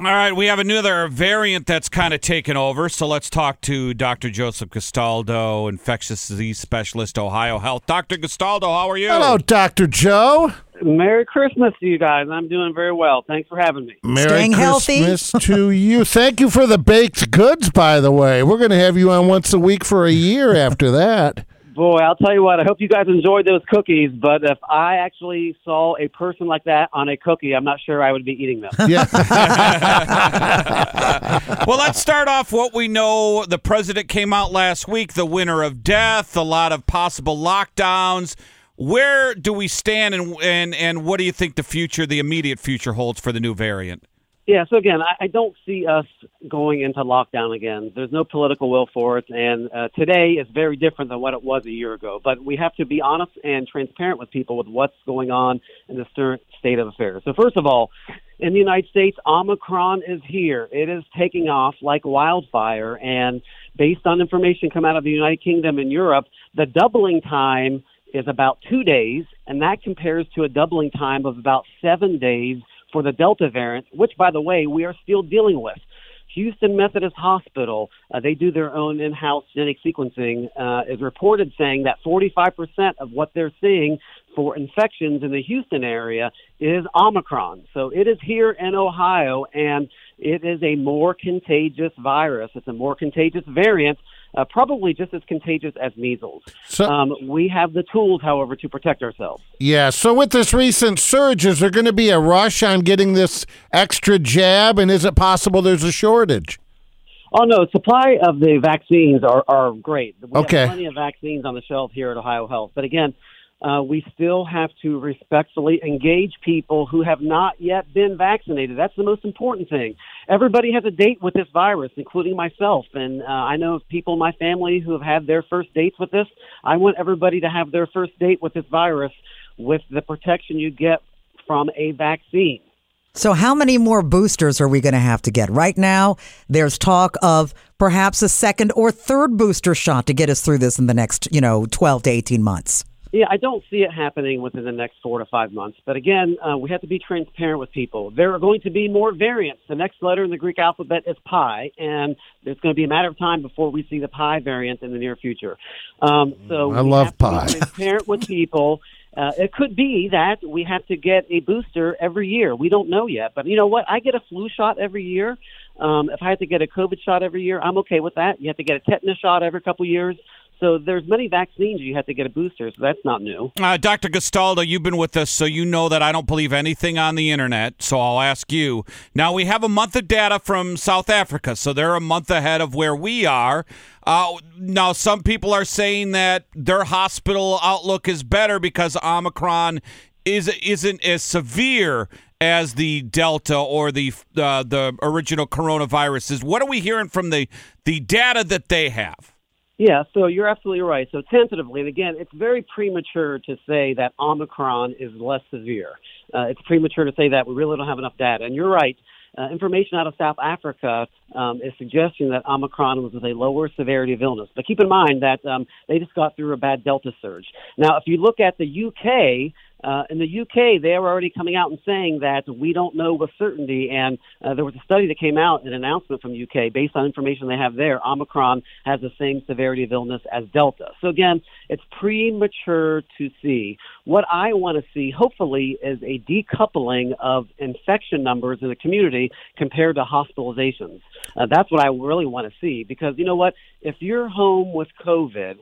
All right, we have another variant that's kind of taken over. So let's talk to Dr. Joseph Gastaldo, infectious disease specialist, Ohio Health. Dr. Gastaldo, how are you? Hello, Dr. Joe. Merry Christmas to you guys. I'm doing very well. Thanks for having me. Merry Staying healthy. Christmas to you. Thank you for the baked goods, by the way. We're going to have you on once a week for a year after that. Boy, I'll tell you what, I hope you guys enjoyed those cookies, but if I actually saw a person like that on a cookie, I'm not sure I would be eating them. Yeah. well, let's start off what we know. The president came out last week, the winter of death, a lot of possible lockdowns. Where do we stand, and and and what do you think the future, the immediate future, holds for the new variant? Yeah, so again, I, I don't see us going into lockdown again. There's no political will for it, and uh, today is very different than what it was a year ago. But we have to be honest and transparent with people with what's going on in the current state of affairs. So first of all, in the United States, Omicron is here. It is taking off like wildfire, and based on information come out of the United Kingdom and Europe, the doubling time is about two days, and that compares to a doubling time of about seven days for the Delta variant, which, by the way, we are still dealing with. Houston Methodist Hospital, uh, they do their own in-house genetic sequencing, uh, is reported saying that 45% of what they're seeing for infections in the Houston area is Omicron. So it is here in Ohio, and it is a more contagious virus. It's a more contagious variant uh, probably just as contagious as measles. So- um, we have the tools, however, to protect ourselves. yeah. So, with this recent surge, is there going to be a rush on getting this extra jab? And is it possible there's a shortage? Oh no, supply of the vaccines are, are great. We Okay. have plenty of vaccines on the shelf here at Ohio Health. But again, uh, we still have to respectfully engage people who have not yet been vaccinated. That's the most important thing. Everybody has a date with this virus, including myself. And uh, I know of people in my family who have had their first dates with this. I want everybody to have their first date with this virus with the protection you get from a vaccine. So, how many more boosters are we going to have to get? Right now, there's talk of perhaps a second or third booster shot to get us through this in the next, you know, 12 to 18 months. Yeah, I don't see it happening within the next four to five months. But again, uh, we have to be transparent with people. There are going to be more variants. The next letter in the Greek alphabet is pi, and it's going to be a matter of time before we see the pi variant in the near future. Um, so I we love have to pi. Be transparent with people. Uh, it could be that we have to get a booster every year. We don't know yet, but you know what? I get a flu shot every year. Um, if I have to get a COVID shot every year, I'm okay with that. You have to get a tetanus shot every couple years. So there's many vaccines you have to get a booster, so that's not new. Uh, Dr. Gastaldo, you've been with us, so you know that I don't believe anything on the internet. So I'll ask you. Now, we have a month of data from South Africa, so they're a month ahead of where we are. Uh, now, some people are saying that their hospital outlook is better because Omicron is, isn't as severe as the Delta or the uh, the original coronavirus is. What are we hearing from the, the data that they have? Yeah, so you're absolutely right. So tentatively, and again, it's very premature to say that Omicron is less severe. Uh, it's premature to say that. We really don't have enough data. And you're right. Uh, information out of South Africa um, is suggesting that Omicron was with a lower severity of illness. But keep in mind that um, they just got through a bad Delta surge. Now, if you look at the UK, uh, in the UK, they are already coming out and saying that we don't know with certainty. And uh, there was a study that came out, an announcement from UK, based on information they have there. Omicron has the same severity of illness as Delta. So again, it's premature to see. What I want to see, hopefully, is a decoupling of infection numbers in the community compared to hospitalizations. Uh, that's what I really want to see because you know what? If you're home with COVID,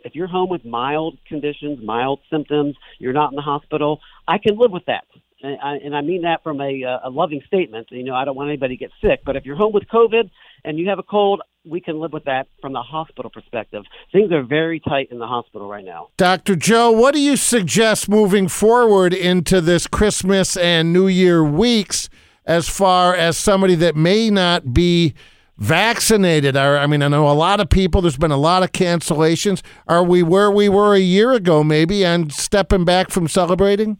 if you're home with mild conditions, mild symptoms, you're not in the hospital, I can live with that. And I, and I mean that from a, uh, a loving statement. You know, I don't want anybody to get sick, but if you're home with COVID and you have a cold, we can live with that from the hospital perspective. Things are very tight in the hospital right now. Dr. Joe, what do you suggest moving forward into this Christmas and New Year weeks as far as somebody that may not be vaccinated? Are, I mean, I know a lot of people, there's been a lot of cancellations. Are we where we were a year ago, maybe, and stepping back from celebrating?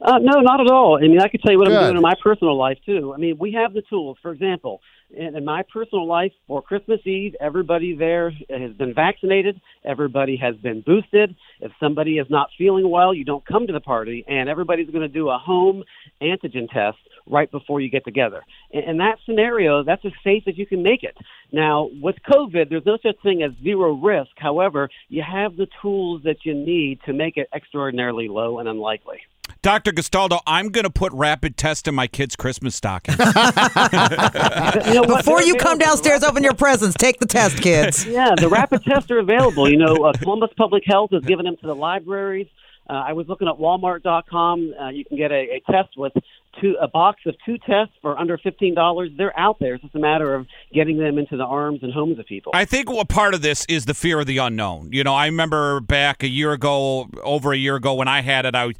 Uh, no, not at all. I mean, I can tell you what Good. I'm doing in my personal life too. I mean, we have the tools. For example, in, in my personal life, for Christmas Eve, everybody there has been vaccinated. Everybody has been boosted. If somebody is not feeling well, you don't come to the party, and everybody's going to do a home antigen test right before you get together. In, in that scenario, that's as safe as you can make it. Now, with COVID, there's no such thing as zero risk. However, you have the tools that you need to make it extraordinarily low and unlikely. Dr. Gastaldo, I'm going to put rapid test in my kid's Christmas stocking. You know? Before you come downstairs, open your presents. Take the test, kids. Yeah, the rapid tests are available. You know, uh, Columbus Public Health has given them to the libraries. Uh, I was looking at Walmart.com. Uh, you can get a, a test with two, a box of two tests for under fifteen dollars. They're out there. It's just a matter of getting them into the arms and homes of people. I think what part of this is the fear of the unknown. You know, I remember back a year ago, over a year ago, when I had it, I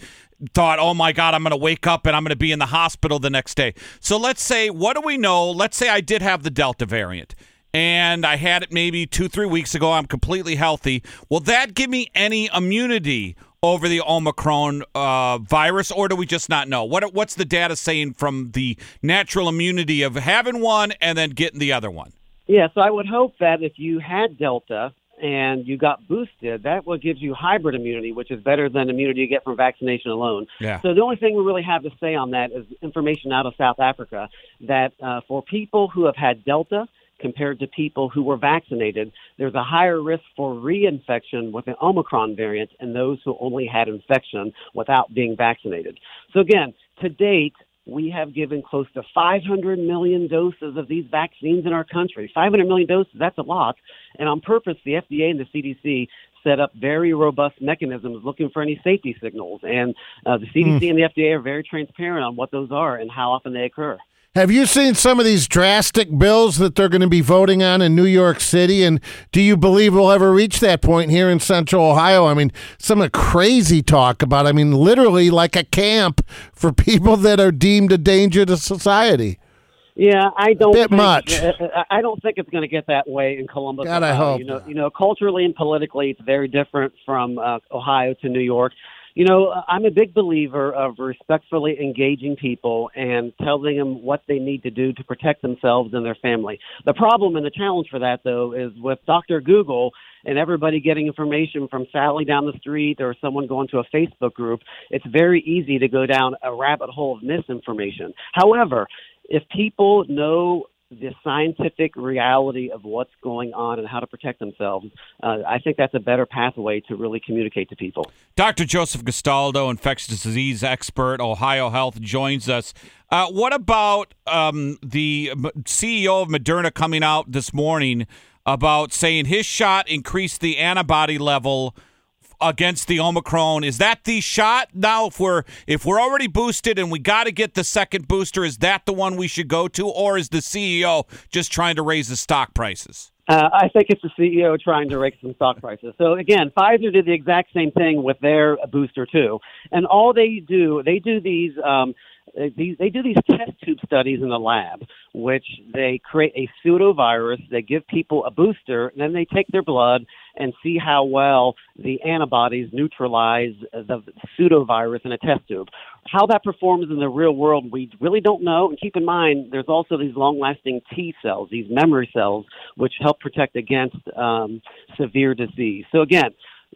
thought, oh my God, I'm going to wake up and I'm going to be in the hospital the next day. So let's say, what do we know? Let's say I did have the Delta variant and I had it maybe two, three weeks ago. I'm completely healthy. Will that give me any immunity over the Omicron uh, virus, or do we just not know? What What's the data saying from the natural immunity of having one and then getting the other one? Yeah, so I would hope that if you had Delta and you got boosted, that will gives you hybrid immunity, which is better than immunity you get from vaccination alone. Yeah. So the only thing we really have to say on that is information out of South Africa that uh, for people who have had Delta compared to people who were vaccinated, there's a higher risk for reinfection with the Omicron variant and those who only had infection without being vaccinated. So again, to date, we have given close to 500 million doses of these vaccines in our country. 500 million doses, that's a lot. And on purpose, the FDA and the CDC set up very robust mechanisms looking for any safety signals. And uh, the CDC and the FDA are very transparent on what those are and how often they occur. Have you seen some of these drastic bills that they're going to be voting on in New York City? And do you believe we'll ever reach that point here in Central Ohio? I mean, some of the crazy talk about, I mean, literally like a camp for people that are deemed a danger to society. Yeah, I don't Bit think, much. uh, uh, I don't think it's going to get that way in Columbus. God, I hope You know, you know, culturally and politically, it's very different from uh, Ohio to New York. You know, I'm a big believer of respectfully engaging people and telling them what they need to do to protect themselves and their family. The problem and the challenge for that, though, is with Dr. Google and everybody getting information from Sally down the street or someone going to a Facebook group, it's very easy to go down a rabbit hole of misinformation. However, if people know the scientific reality of what's going on and how to protect themselves, uh, I think that's a better pathway to really communicate to people. Dr. Joseph Gastaldo, infectious disease expert, Ohio Health, joins us. Uh, what about um, the CEO of Moderna coming out this morning about saying his shot increased the antibody level against the Omicron? Is that the shot now? If we're if we're already boosted and we got to get the second booster, is that the one we should go to, or is the CEO just trying to raise the stock prices? Uh, I think it's the CEO trying to raise some stock prices. So again, Pfizer did the exact same thing with their booster too, and all they do, they do these. Um, uh, these, they do these test tube studies in the lab, which they create a pseudovirus. They give people a booster, and then they take their blood and see how well the antibodies neutralize the pseudovirus in a test tube. How that performs in the real world, we really don't know. And keep in mind, there's also these long-lasting T cells, these memory cells, which help protect against um, severe disease. So again,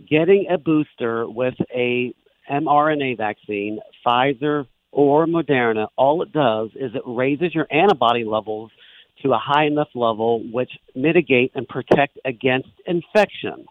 getting a booster with a mRNA vaccine, Pfizer or Moderna, all it does is it raises your antibody levels to a high enough level which mitigate and protect against infection.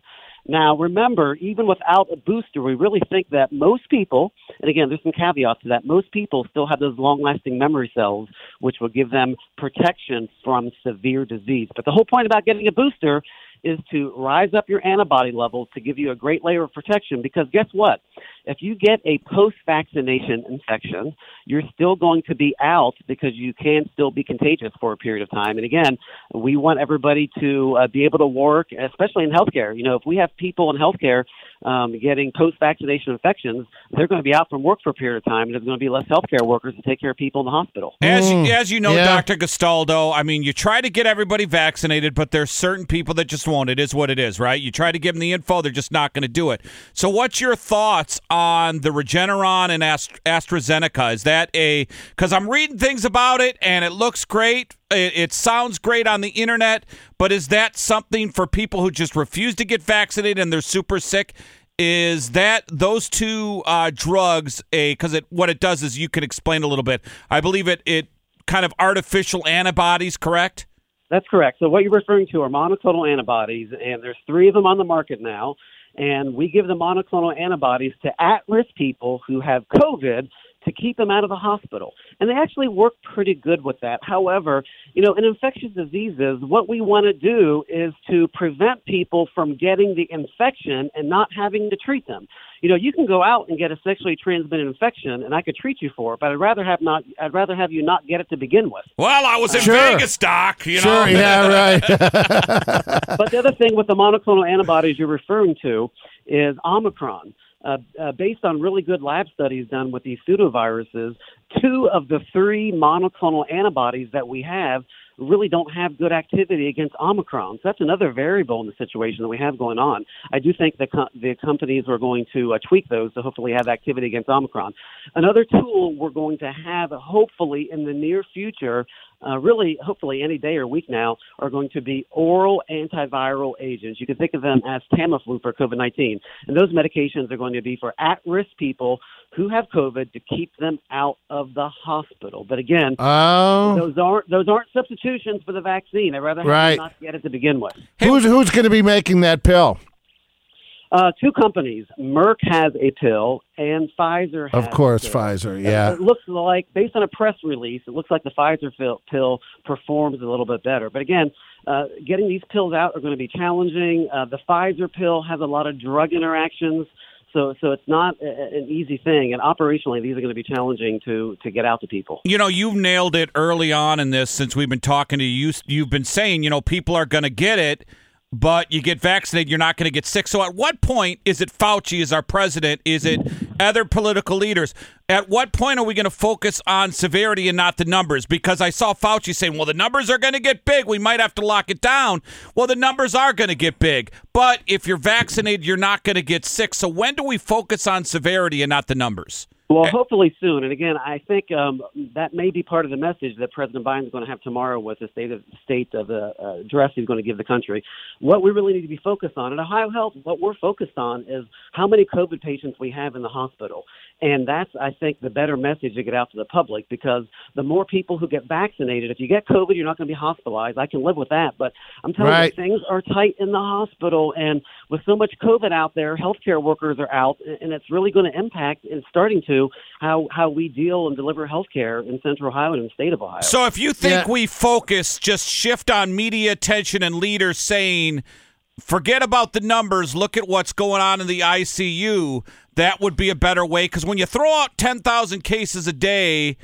Now, remember, even without a booster, we really think that most people, and again, there's some caveats to that, most people still have those long lasting memory cells, which will give them protection from severe disease. But the whole point about getting a booster is to rise up your antibody levels to give you a great layer of protection because guess what? If you get a post vaccination infection, you're still going to be out because you can still be contagious for a period of time. And again, we want everybody to uh, be able to work, especially in healthcare. You know, if we have people in healthcare um, getting post vaccination infections, they're going to be out from work for a period of time, and there's going to be less healthcare workers to take care of people in the hospital. As Mm, as you know, yeah. Dr. Gastaldo, I mean, you try to get everybody vaccinated, but there's certain people that just won't. It is what it is, right? You try to give them the info, they're just not going to do it. So, what's your thoughts on the Regeneron and Ast- AstraZeneca? Is that a because I'm reading things about it and it looks great. It, it sounds great on the internet, but is that something for people who just refuse to get vaccinated and they're super sick? is that those two uh, drugs a because it what it does is you can explain a little bit. I believe it it kind of artificial antibodies, correct? That's correct. So what you're referring to are monoclonal antibodies, and there's three of them on the market now. And we give the monoclonal antibodies to at-risk people who have COVID to keep them out of the hospital. And they actually work pretty good with that. However, you know, in infectious diseases, what we want to do is to prevent people from getting the infection and not having to treat them. You know, you can go out and get a sexually transmitted infection and I could treat you for it, but I'd rather have not I'd rather have you not get it to begin with. Well, I was in Sure. Vegas, Doc. You know, Sure, yeah, right. but the other thing with the monoclonal antibodies you're referring to is Omicron. Uh, uh, based on really good lab studies done with these pseudoviruses, two of the three monoclonal antibodies that we have really don't have good activity against Omicron. So that's another variable in the situation that we have going on. I do think co- the companies are going to uh, tweak those to hopefully have activity against Omicron. Another tool we're going to have, hopefully in the near future, uh, really, hopefully any day or week now, are going to be oral antiviral agents. You can think of them as Tamiflu for COVID 19. And those medications are going to be for at risk people who have COVID to keep them out of the hospital. But again, Oh, those aren't those aren't substitutions for the vaccine. I'd rather have Right. not get it to begin with. who's who's going to be making that pill? Uh, two companies, Merck has a pill and Pfizer has Of course, a pill. Pfizer. Yeah. It looks like, based on a press release, it looks like the Pfizer pill, pill performs a little bit better. But again, uh, getting these pills out are going to be challenging. Uh, the Pfizer pill has a lot of drug interactions, so so it's not a, a- an easy thing. And operationally, these are going to be challenging to to get out to people. You know, you've nailed it early on in this since we've been talking to you. You've been saying, you know, people are going to get it, but you get vaccinated, you're not going to get sick. So at what point is it Fauci as our president? Is it other political leaders? At what point are we going to focus on severity and not the numbers? Because I saw Fauci saying, well, the numbers are going to get big. We might have to lock it down. Well, the numbers are going to get big. But if you're vaccinated, you're not going to get sick. So when do we focus on severity and not the numbers? Well, hopefully soon. And again, I think um, that may be part of the message that President Biden is going to have tomorrow with the state of state of the uh, address he's going to give the country. What we really need to be focused on at Ohio Health, what we're focused on is how many COVID patients we have in the hospital. And that's, I think, the better message to get out to the public because the more people who get vaccinated, if you get COVID, you're not going to be hospitalized. I can live with that. But I'm telling Right. you, things are tight in the hospital. And with so much COVID out there, healthcare workers are out, and it's really going to impact and starting to how, how we deal and deliver healthcare in Central Ohio and in the state of Ohio. So if you think Yeah. we focus, just shift on media attention and leaders saying, forget about the numbers, look at what's going on in the ICU, that would be a better way. Because when you throw out 10,000 cases a day,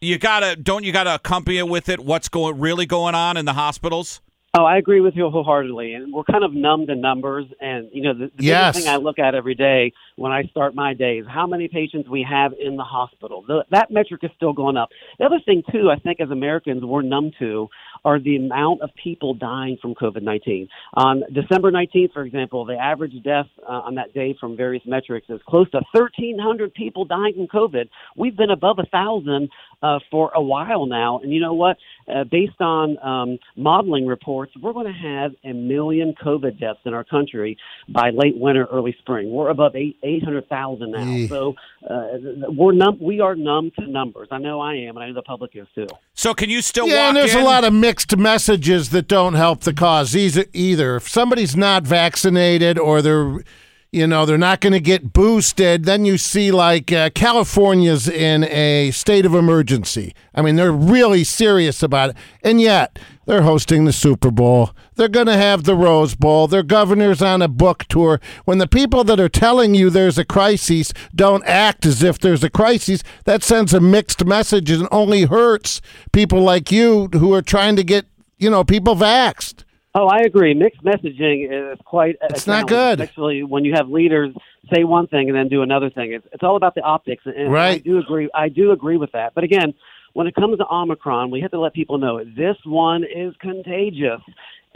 you gotta don't you gotta accompany it with it what's going really going on in the hospitals Oh, I agree with you wholeheartedly, and we're kind of numb to numbers. And you know, the, the Yes. biggest thing I look at every day when I start my day is how many patients we have in the hospital. The, that metric is still going up. The other thing too, I think as Americans we're numb to are the amount of people dying from COVID nineteen. On December nineteenth, for example, the average death uh, on that day from various metrics is close to thirteen hundred people dying from COVID. We've been above a thousand uh, for a while now, and you know what? Uh, based on um, modeling reports, we're going to have a million COVID deaths in our country by late winter, early spring. We're above eight eight hundred thousand now, Eeh. so uh, we're numb. We are numb to numbers. I know I am, and I know the public is too. so can you still Yeah, walk and there's in? a lot of mixed messages that don't help the cause either. either. If somebody's not vaccinated or they're, you know, they're not going to get boosted, then you see like uh, California's in a state of emergency. I mean, they're really serious about it, and yet they're hosting the Super Bowl. They're going to have the Rose Bowl. Their governor's on a book tour. When the people that are telling you there's a crisis don't act as if there's a crisis, that sends a mixed message and only hurts people like you who are trying to get, you know, people vaxxed. Oh, I agree. Mixed messaging is quite. a It's not good. Especially when you have leaders say one thing and then do another thing. It's, it's all about the optics, and I Right. do agree. I do agree with that. But again, when it comes to Omicron, we have to let people know this one is contagious,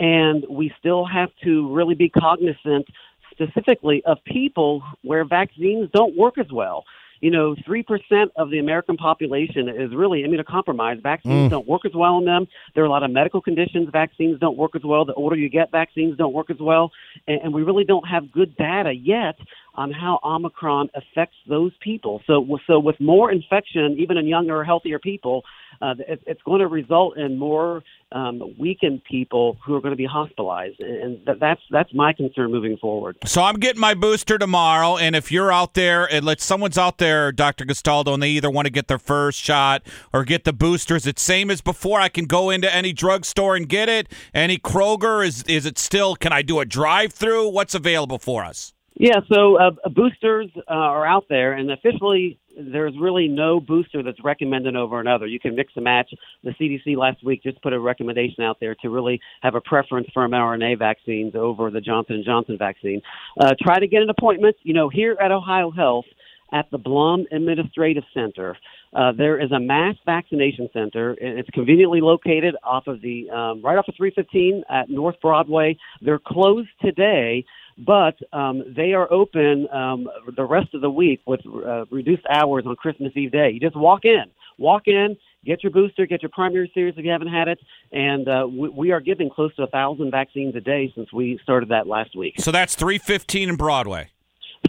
and we still have to really be cognizant, specifically of people where vaccines don't work as well. You know, 3% of the American population is really immunocompromised. Vaccines mm. don't work as well in them. There are a lot of medical conditions vaccines don't work as well. The older you get, vaccines don't work as well. And, and we really don't have good data yet on how Omicron affects those people. So, so with more infection, even in younger, healthier people, uh, it, it's going to result in more um, weakened people who are going to be hospitalized, and th- that's that's my concern moving forward. So I'm getting my booster tomorrow, and if you're out there, and let someone's out there, Dr. Gastaldo, and they either want to get their first shot or get the boosters, it's same as before. I can go into any drugstore and get it. Any Kroger is is it still? Can I do a drive-through? What's available for us? Yeah, so uh, boosters uh, are out there, and officially there's really no booster that's recommended over another. You can mix and match. The CDC last week just put a recommendation out there to really have a preference for mRNA vaccines over the Johnson and Johnson vaccine. Uh, try to get an appointment. You know, here at Ohio Health at the Blum Administrative Center. Uh, there is a mass vaccination center. It's conveniently located off of the um, right off of 315 at North Broadway. They're closed today, but um, they are open um, the rest of the week with uh, reduced hours on Christmas Eve day. You just walk in, walk in, get your booster, get your primary series if you haven't had it, and uh, we, we, are giving close to a thousand vaccines a day since we started that last week. So that's 315 in Broadway.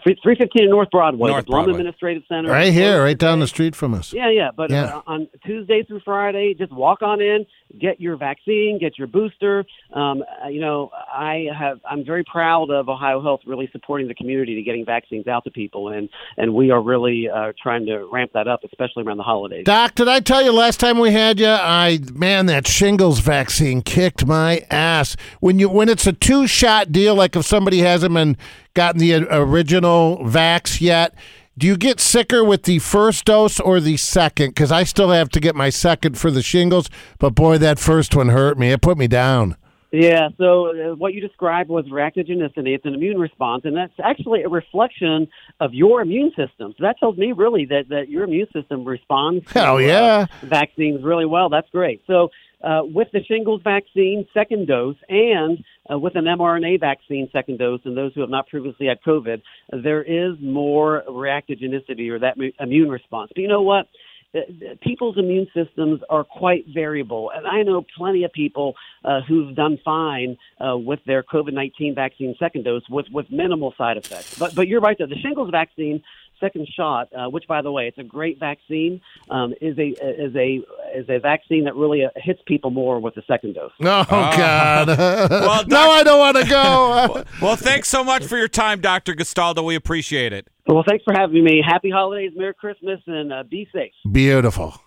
315 North Broadway, North the Blum Broadway. Administrative Center. Right here, right down the street from us. Yeah, yeah. But Yeah. Uh, on Tuesday through Friday, just walk on in, get your vaccine, get your booster. Um, uh, you know, I have. I'm very proud of Ohio Health really supporting the community to getting vaccines out to people, and and we are really uh, trying to ramp that up, especially around the holidays. Doc, did I tell you last time we had you? I man, that shingles vaccine kicked my ass. When you when it's a two shot deal, like if somebody hasn't been gotten the original vax yet, do you get sicker with the first dose or the second? Because I still have to get my second for the shingles, but boy, that first one hurt me. It put me down. Yeah, so uh, what you described was reactogenicity. It's an immune response, and that's actually a reflection of your immune system. So that tells me really that, that your immune system responds to Hell uh, yeah. vaccines really well. That's great. So uh, with the shingles vaccine second dose and uh, with an mRNA vaccine second dose, and those who have not previously had COVID, there is more reactogenicity or that immune response. But you know what? Uh, People's immune systems are quite variable, and I know plenty of people uh, who've done fine uh, with their COVID nineteen vaccine second dose with with minimal side effects. But but you're right though. The shingles vaccine second shot, uh, which by the way, it's a great vaccine, um, is a is a is a vaccine that really uh, hits people more with the second dose. Oh God! Well, no, Doc- I don't want to go. Well, thanks so much for your time, Dr. Gastaldo. We appreciate it. Well, thanks for having me. Happy holidays, Merry Christmas, and uh, be safe. Beautiful.